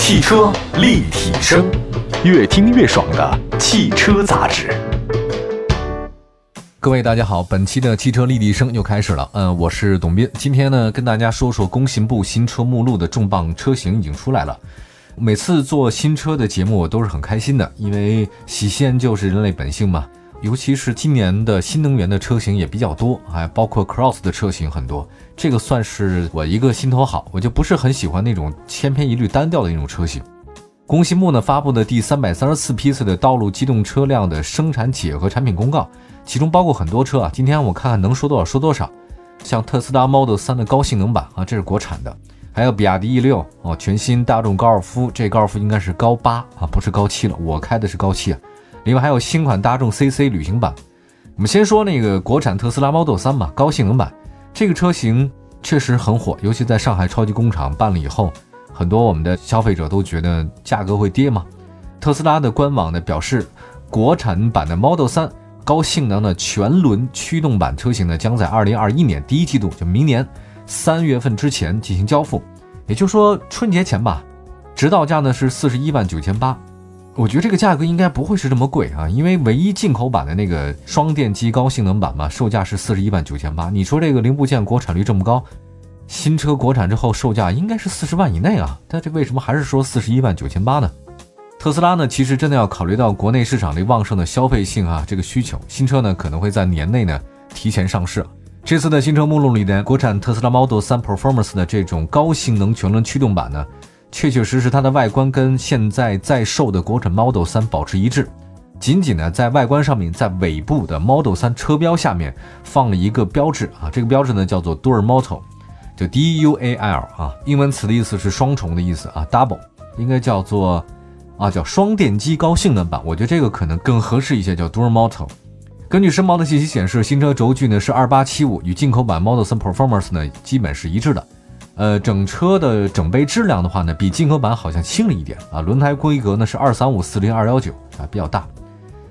汽车立体声，越听越爽的汽车杂志。各位大家好，本期的汽车立体声又开始了。嗯，我是董斌，今天呢跟大家说说工信部新车目录的重磅车型已经出来了。每次做新车的节目，我都是很开心的，因为喜新就是人类本性嘛。尤其是今年的新能源的车型也比较多，还包括 Cross 的车型很多，这个算是我一个心头好。我就不是很喜欢那种千篇一律、单调的那种车型。工信部呢发布的第三百三十四批次的道路机动车辆的生产企业和产品公告，其中包括很多车啊。今天我看看能说多少说多少。像特斯拉 Model 3的高性能版啊，这是国产的；还有比亚迪 E 六哦，全新大众高尔夫，这高尔夫应该是高八啊，不是高七了。我开的是高七啊。另外还有新款大众 CC 旅行版。我们先说那个国产特斯拉 Model 3吧，高性能版。这个车型确实很火，尤其在上海超级工厂办了以后，很多我们的消费者都觉得价格会跌嘛。特斯拉的官网呢表示，国产版的 Model 3高性能的全轮驱动版车型呢，将在2021年第一季度，就明年三月份之前进行交付，也就是说春节前吧。指导价呢是四十一万九千八。我觉得这个价格应该不会是这么贵啊，因为唯一进口版的那个双电机高性能版嘛，售价是四十一万九千八。你说这个零部件国产率这么高，新车国产之后售价应该是四十万以内啊，但这为什么还是说四十一万九千八呢？特斯拉呢，其实真的要考虑到国内市场里旺盛的消费性啊，这个需求，新车呢可能会在年内呢提前上市。这次的新车目录里的国产特斯拉 Model 3 Performance 的这种高性能全轮驱动版呢。确确实实，它的外观跟现在在售的国产 Model 3保持一致，仅仅呢在外观上面，在尾部的 Model 3车标下面放了一个标志啊，这个标志呢叫做 Dual Model，就 D U A L 啊，英文词的意思是双重的意思啊，Double 应该叫做啊叫双电机高性能版，我觉得这个可能更合适一些，叫 Dual Model。根据申报的信息显示，新车轴距呢是二八七五，与进口版 Model 3 Performance 呢基本是一致的。呃，整车的整备质量的话呢，比进口版好像轻了一点啊。轮胎规格呢是二三五四零二幺九啊，比较大。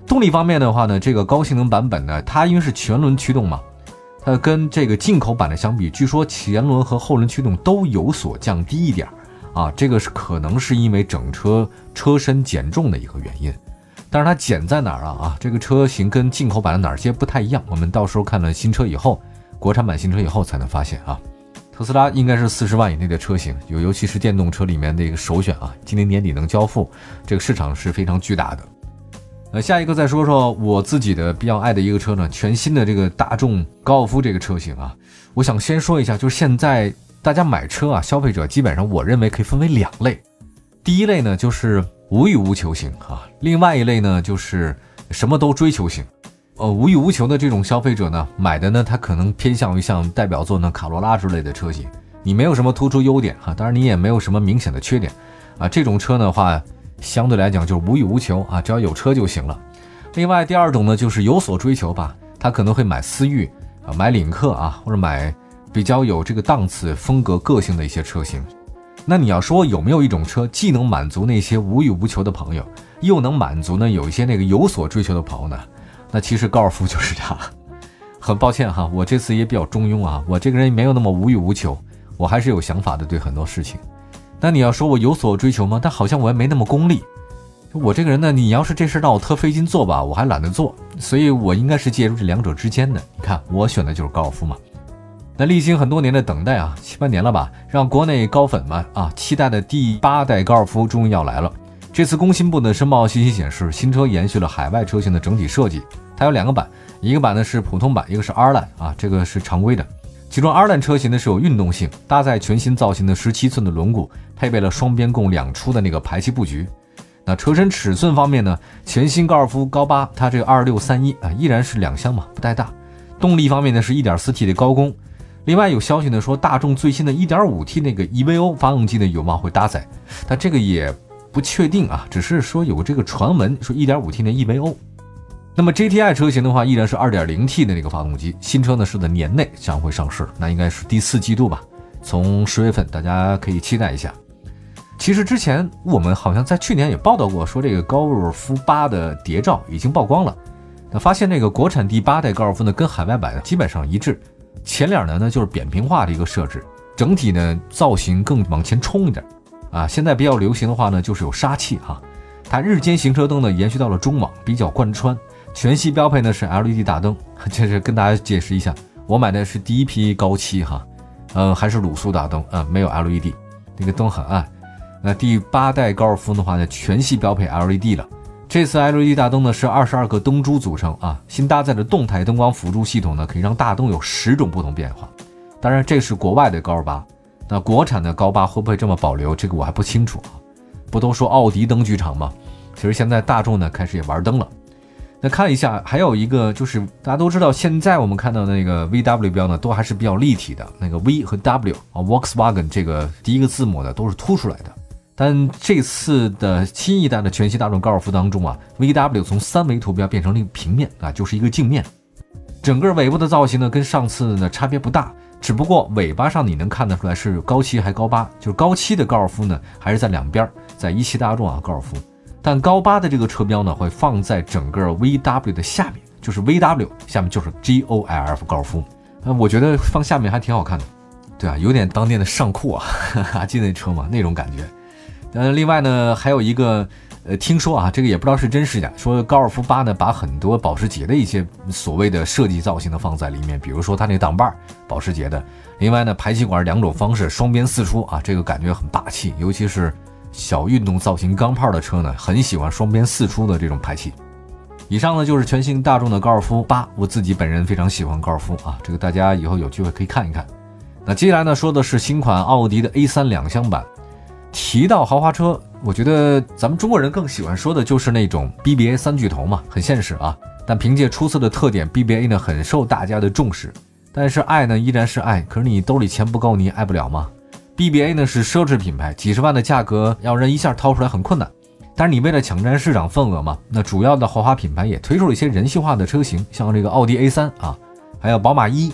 动力方面的话呢，这个高性能版本呢，它因为是全轮驱动嘛，它跟这个进口版的相比，据说前轮和后轮驱动都有所降低一点啊。这个是可能是因为整车车身减重的一个原因。但是它减在哪儿了啊？这个车型跟进口版的哪些不太一样？我们到时候看了新车以后，国产版新车以后才能发现啊。特斯拉应该是四十万以内的车型，有尤其是电动车里面的一个首选啊。今年年底能交付，这个市场是非常巨大的。呃，下一个再说说我自己的比较爱的一个车呢，全新的这个大众高尔夫这个车型啊。我想先说一下，就是现在大家买车啊，消费者基本上我认为可以分为两类，第一类呢就是无欲无求型啊，另外一类呢就是什么都追求型。呃，无欲无求的这种消费者呢，买的呢，他可能偏向于像代表作呢卡罗拉之类的车型，你没有什么突出优点哈，当然你也没有什么明显的缺点，啊，这种车的话，相对来讲就是无欲无求啊，只要有车就行了。另外第二种呢，就是有所追求吧，他可能会买思域啊，买领克啊，或者买比较有这个档次、风格、个性的一些车型。那你要说有没有一种车，既能满足那些无欲无求的朋友，又能满足呢有一些那个有所追求的朋友呢？那其实高尔夫就是它，很抱歉哈，我这次也比较中庸啊，我这个人没有那么无欲无求，我还是有想法的，对很多事情。那你要说我有所追求吗？但好像我也没那么功利。我这个人呢，你要是这事让我特费劲做吧，我还懒得做，所以我应该是介入这两者之间的。你看，我选的就是高尔夫嘛。那历经很多年的等待啊，七八年了吧，让国内高粉们啊期待的第八代高尔夫终于要来了。这次工信部的申报信息显示，新车延续了海外车型的整体设计，它有两个版，一个版呢是普通版，一个是 R Line 啊，这个是常规的。其中 R Line 车型呢是有运动性，搭载全新造型的十七寸的轮毂，配备了双边共两出的那个排气布局。那车身尺寸方面呢，全新高尔夫高八它这个二六三一啊依然是两厢嘛，不带大。动力方面呢是一点四 T 的高功，另外有消息呢说大众最新的一点五 T 那个 EVO 发动机呢有望会搭载，但这个也。不确定啊，只是说有这个传闻说 1.5T 的 EVO。那么 GTI 车型的话，依然是 2.0T 的那个发动机。新车呢是在年内将会上市，那应该是第四季度吧。从十月份，大家可以期待一下。其实之前我们好像在去年也报道过，说这个高尔夫八的谍照已经曝光了。那发现这个国产第八代高尔夫呢，跟海外版基本上一致。前脸呢呢就是扁平化的一个设置，整体呢造型更往前冲一点。啊。现在比较流行的话呢，就是有杀气哈。它日间行车灯呢延续到了中网，比较贯穿。全系标配呢是 LED 大灯，这是跟大家解释一下，我买的是第一批高七哈，呃还是卤素大灯啊，没有 LED，那个灯很暗。那第八代高尔夫的话呢，全系标配 LED 了。这次 LED 大灯呢是二十二个灯珠组成啊，新搭载的动态灯光辅助系统呢，可以让大灯有十种不同变化。当然这是国外的高尔巴，那国产的高八会不会这么保留？这个我还不清楚啊。不都说奥迪灯剧场吗？其实现在大众呢开始也玩灯了。那看一下，还有一个就是大家都知道，现在我们看到的那个 VW 标呢，都还是比较立体的。那个 V 和 W 啊，Volkswagen 这个第一个字母呢都是凸出来的。但这次的新一代的全新大众高尔夫当中啊，VW 从三维图标变成了一个平面啊，就是一个镜面。整个尾部的造型呢跟上次呢差别不大，只不过尾巴上你能看得出来是高七还高八，就是高七的高尔夫呢还是在两边，在一汽大众啊高尔夫。但高八的这个车标呢，会放在整个 VW 的下面，就是 VW 下面就是 GOLF 高尔夫。呃，我觉得放下面还挺好看的，对啊，有点当年的尚酷啊，还记得那车吗？那种感觉。呃，另外呢，还有一个，呃，听说啊，这个也不知道是真是假，说高尔夫八呢，把很多保时捷的一些所谓的设计造型呢放在里面，比如说它那个挡把，保时捷的。另外呢，排气管两种方式，双边四出啊，这个感觉很霸气，尤其是。小运动造型钢炮的车呢，很喜欢双边四出的这种排气。以上呢就是全新大众的高尔夫八，我自己本人非常喜欢高尔夫啊，这个大家以后有机会可以看一看。那接下来呢说的是新款奥迪的 A3 两厢版。提到豪华车，我觉得咱们中国人更喜欢说的就是那种 BBA 三巨头嘛，很现实啊。但凭借出色的特点，BBA 呢很受大家的重视。但是爱呢依然是爱，可是你兜里钱不够，你爱不了吗？BBA 呢是奢侈品牌，几十万的价格要人一下掏出来很困难。但是你为了抢占市场份额嘛，那主要的豪华品牌也推出了一些人性化的车型，像这个奥迪 A3 啊，还有宝马一，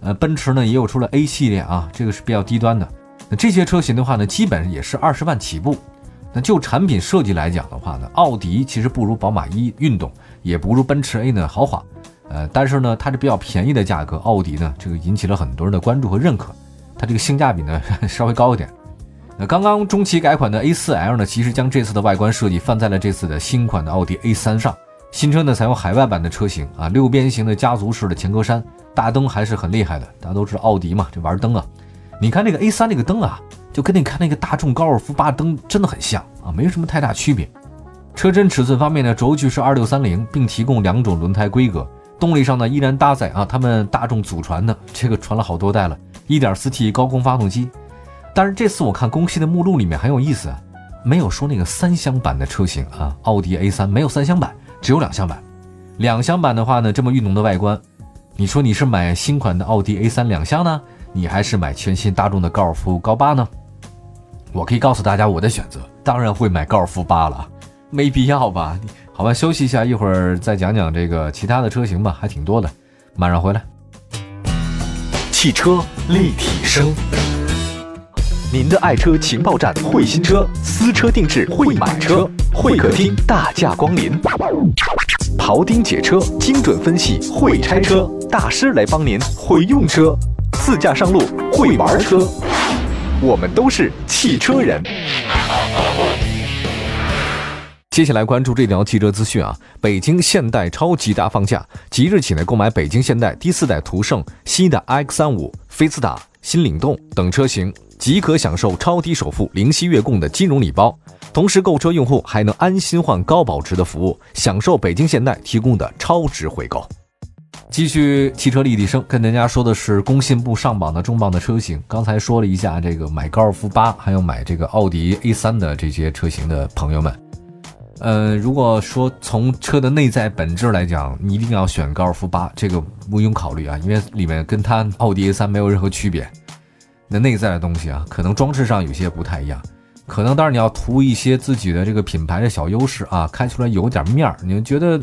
呃，奔驰呢也有出了 A 系列啊，这个是比较低端的。那这些车型的话呢，基本也是二十万起步。那就产品设计来讲的话呢，奥迪其实不如宝马一运动，也不如奔驰 A 呢豪华。呃，但是呢，它是比较便宜的价格，奥迪呢这个引起了很多人的关注和认可。它这个性价比呢 稍微高一点。那刚刚中期改款的 A4L 呢，其实将这次的外观设计放在了这次的新款的奥迪 A3 上。新车呢采用海外版的车型啊，六边形的家族式的前格栅，大灯还是很厉害的。大家都知道奥迪嘛，这玩灯啊。你看那个 A3 那个灯啊，就跟你看那个大众高尔夫八灯真的很像啊，没有什么太大区别。车身尺寸方面呢，轴距是二六三零，并提供两种轮胎规格。动力上呢，依然搭载啊他们大众祖传的，这个传了好多代了。1.4T 高功发动机，但是这次我看公系的目录里面很有意思，没有说那个三厢版的车型啊，奥迪 A3 没有三厢版，只有两厢版。两厢版的话呢，这么运动的外观，你说你是买新款的奥迪 A3 两厢呢，你还是买全新大众的高尔夫高八呢？我可以告诉大家我的选择，当然会买高尔夫八了，没必要吧？好吧，休息一下，一会儿再讲讲这个其他的车型吧，还挺多的，马上回来。汽车立体声，您的爱车情报站，会新车，私车定制，会买车，会客厅大驾光临，庖丁解车，精准分析，会拆车。大师来帮您，会用车，自驾上路，会玩车，我们都是汽车人。接下来关注这条汽车资讯啊！北京现代超级大放价，即日起呢，购买北京现代第四代途胜、新的 X 三五、菲斯塔、新领动等车型，即可享受超低首付、零息月供的金融礼包。同时，购车用户还能安心换高保值的服务，享受北京现代提供的超值回购。继续汽车立体声，跟大家说的是工信部上榜的重磅的车型。刚才说了一下这个买高尔夫八，还有买这个奥迪 A 三的这些车型的朋友们。呃，如果说从车的内在本质来讲，你一定要选高尔夫八，这个毋庸考虑啊，因为里面跟它奥迪 A 三没有任何区别。那内在的东西啊，可能装饰上有些不太一样，可能当然你要图一些自己的这个品牌的小优势啊，开出来有点面儿。你们觉得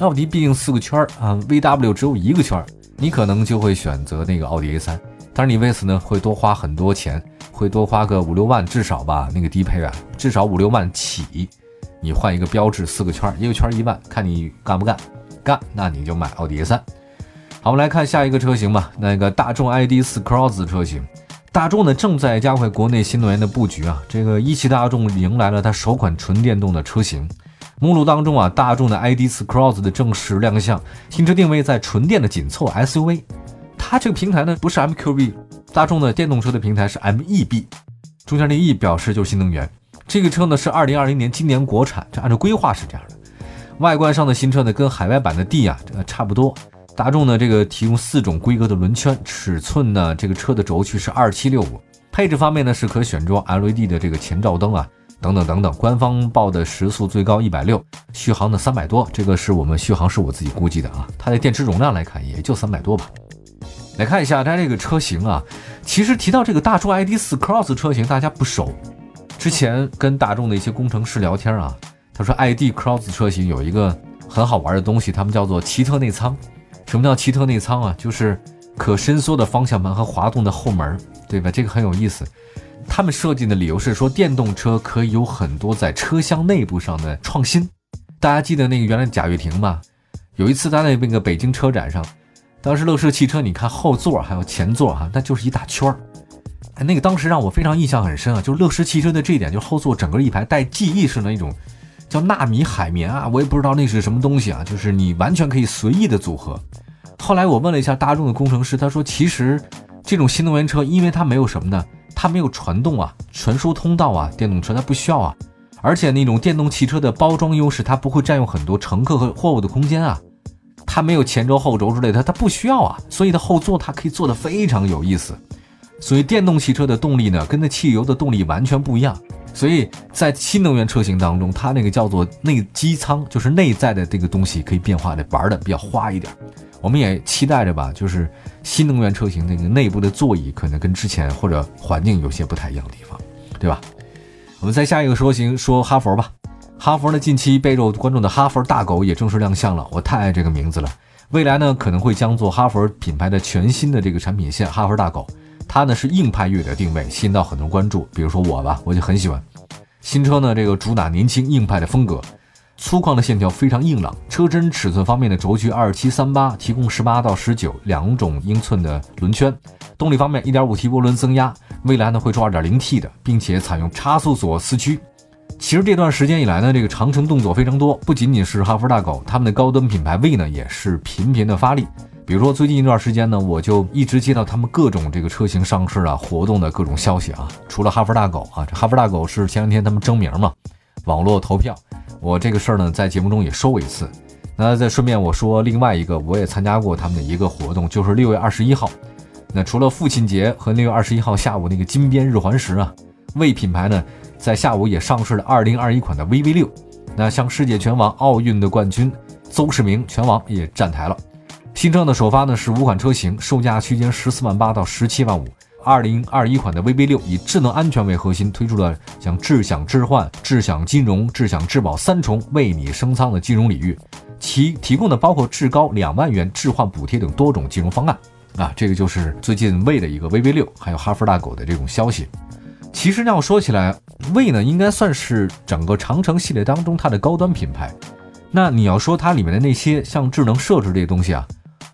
奥迪毕竟四个圈儿啊，VW 只有一个圈儿，你可能就会选择那个奥迪 A 三，但是你为此呢会多花很多钱，会多花个五六万至少吧，那个低配啊，至少五六万起。你换一个标志，四个圈儿，一个圈儿一万，看你干不干？干，那你就买奥迪 A 三。好，我们来看下一个车型吧。那个大众 ID 四 Cross 车型，大众呢正在加快国内新能源的布局啊。这个一汽大众迎来了它首款纯电动的车型，目录当中啊，大众的 ID.4 Cross 的正式亮相。新车定位在纯电的紧凑 SUV，它这个平台呢不是 MQB，大众的电动车的平台是 MEB，中间那 E 表示就是新能源。这个车呢是2020年今年国产，这按照规划是这样的。外观上的新车呢跟海外版的 D 啊差不多。大众呢，这个提供四种规格的轮圈，尺寸呢，这个车的轴距是二七六五。配置方面呢，是可选装 LED 的这个前照灯啊，等等等等。官方报的时速最高一百六，续航呢三百多，这个是我们续航是我自己估计的啊。它的电池容量来看也就三百多吧。来看一下它这个车型啊，其实提到这个大众 ID.4 Cross 车型，大家不熟。之前跟大众的一些工程师聊天啊，他说 ID Cross 车型有一个很好玩的东西，他们叫做奇特内舱。什么叫奇特内舱啊？就是可伸缩的方向盘和滑动的后门，对吧？这个很有意思。他们设计的理由是说，电动车可以有很多在车厢内部上的创新。大家记得那个原来贾跃亭吗？有一次他在那个北京车展上，当时乐视汽车，你看后座还有前座哈，那就是一大圈儿。哎，那个当时让我非常印象很深啊，就是乐视汽车的这一点，就是后座整个一排带记忆式的那种，叫纳米海绵啊，我也不知道那是什么东西啊，就是你完全可以随意的组合。后来我问了一下大众的工程师，他说其实这种新能源车，因为它没有什么呢？它没有传动啊、传输通道啊，电动车它不需要啊。而且那种电动汽车的包装优势，它不会占用很多乘客和货物的空间啊。它没有前轴后轴之类的，它不需要啊。所以它后座它可以做的非常有意思。所以电动汽车的动力呢，跟那汽油的动力完全不一样。所以在新能源车型当中，它那个叫做内机舱，就是内在的这个东西可以变化的，玩的比较花一点。我们也期待着吧，就是新能源车型那个内部的座椅可能跟之前或者环境有些不太一样的地方，对吧？我们再下一个说型说哈佛吧。哈佛呢近期备受关注的哈佛大狗也正式亮相了，我太爱这个名字了。未来呢可能会将做哈佛品牌的全新的这个产品线哈佛大狗，它呢是硬派越野的定位，吸引到很多关注。比如说我吧，我就很喜欢新车呢，这个主打年轻硬派的风格。粗犷的线条非常硬朗，车身尺寸方面的轴距二七三八，提供十八到十九两种英寸的轮圈。动力方面，一点五 T 涡轮增压，未来呢会出二点零 T 的，并且采用差速锁四驱。其实这段时间以来呢，这个长城动作非常多，不仅仅是哈弗大狗，他们的高端品牌 V 呢也是频频的发力。比如说最近一段时间呢，我就一直接到他们各种这个车型上市啊活动的各种消息啊。除了哈弗大狗啊，这哈弗大狗是前两天他们征名嘛，网络投票。我这个事儿呢，在节目中也说过一次。那再顺便我说另外一个，我也参加过他们的一个活动，就是六月二十一号。那除了父亲节和六月二十一号下午那个金边日环食啊，为品牌呢在下午也上市了二零二一款的 VV 六。那向世界拳王奥运的冠军邹市明拳王也站台了。新车的首发呢是五款车型，售价区间十四万八到十七万五。二零二一款的 VV 六以智能安全为核心，推出了像智享置换、智享金融、智享质保三重为你升舱的金融礼遇，其提供的包括至高两万元置换补贴等多种金融方案。啊，这个就是最近为的一个 VV 六，还有哈弗大狗的这种消息。其实要说起来，魏呢应该算是整个长城系列当中它的高端品牌。那你要说它里面的那些像智能设置这些东西啊，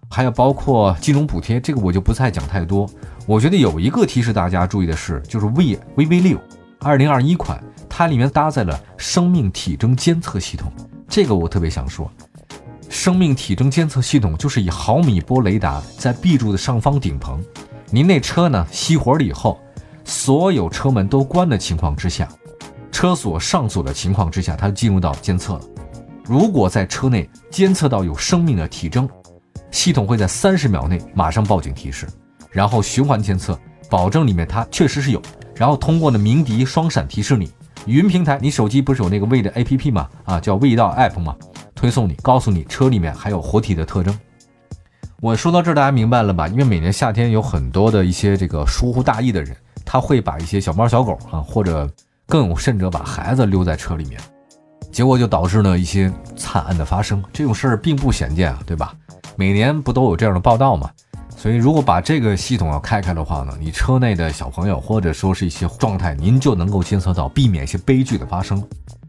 还有包括金融补贴，这个我就不再讲太多。我觉得有一个提示大家注意的是，就是 V VV 六二零二一款，它里面搭载了生命体征监测系统。这个我特别想说，生命体征监测系统就是以毫米波雷达在 B 柱的上方顶棚，您那车呢熄火了以后，所有车门都关的情况之下，车锁上锁的情况之下，它进入到监测了。如果在车内监测到有生命的体征，系统会在三十秒内马上报警提示。然后循环监测，保证里面它确实是有。然后通过呢鸣笛双闪提示你，语音平台，你手机不是有那个味的 APP 吗？啊，叫味道 App 吗？推送你，告诉你车里面还有活体的特征。我说到这儿，大家明白了吧？因为每年夏天有很多的一些这个疏忽大意的人，他会把一些小猫小狗啊，或者更有甚者把孩子留在车里面，结果就导致了一些惨案的发生。这种事儿并不鲜见啊，对吧？每年不都有这样的报道吗？所以，如果把这个系统要开开的话呢，你车内的小朋友或者说是一些状态，您就能够监测到，避免一些悲剧的发生。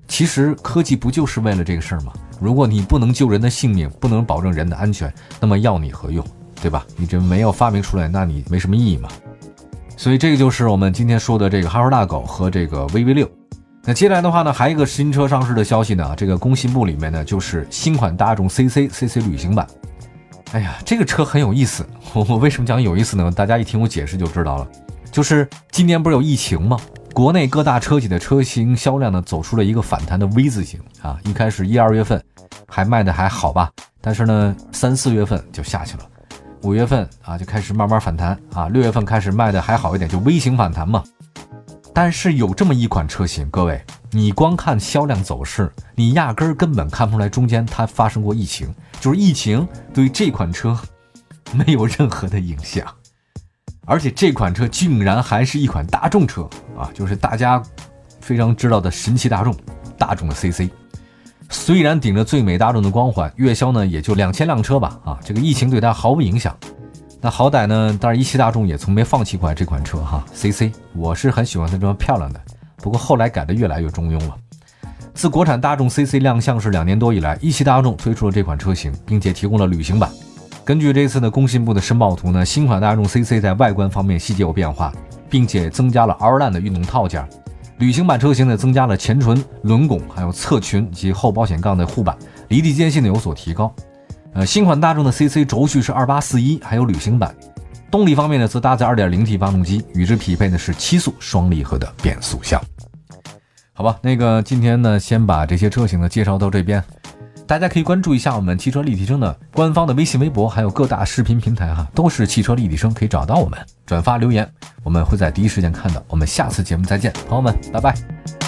其实科技不就是为了这个事儿吗？如果你不能救人的性命，不能保证人的安全，那么要你何用，对吧？你这没有发明出来，那你没什么意义嘛。所以这个就是我们今天说的这个哈弗大狗和这个 VV 六。那接下来的话呢，还有一个新车上市的消息呢，这个工信部里面呢就是新款大众 CC CC 旅行版。哎呀，这个车很有意思。我我为什么讲有意思呢？大家一听我解释就知道了。就是今年不是有疫情吗？国内各大车企的车型销量呢走出了一个反弹的 V 字形啊。一开始一二月份还卖的还好吧，但是呢三四月份就下去了，五月份啊就开始慢慢反弹啊，六月份开始卖的还好一点，就 V 型反弹嘛。但是有这么一款车型，各位，你光看销量走势，你压根儿根本看不出来中间它发生过疫情，就是疫情对这款车没有任何的影响，而且这款车竟然还是一款大众车啊，就是大家非常知道的神奇大众，大众的 CC，虽然顶着最美大众的光环，月销呢也就两千辆车吧，啊，这个疫情对它毫无影响。那好歹呢，但是一汽大众也从没放弃过这款车哈，CC，我是很喜欢它这么漂亮的。不过后来改的越来越中庸了。自国产大众 CC 亮相是两年多以来，一汽大众推出了这款车型，并且提供了旅行版。根据这次的工信部的申报图呢，新款大众 CC 在外观方面细节有变化，并且增加了 R Line 的运动套件。旅行版车型呢，增加了前唇、轮拱，还有侧裙及后保险杠的护板，离地间隙呢有所提高。呃，新款大众的 CC 轴距是二八四一，还有旅行版。动力方面呢，则搭载二点零 T 发动机，与之匹配的是七速双离合的变速箱。好吧，那个今天呢，先把这些车型呢介绍到这边，大家可以关注一下我们汽车立体声的官方的微信、微博，还有各大视频平台哈，都是汽车立体声，可以找到我们，转发留言，我们会在第一时间看到。我们下次节目再见，朋友们，拜拜。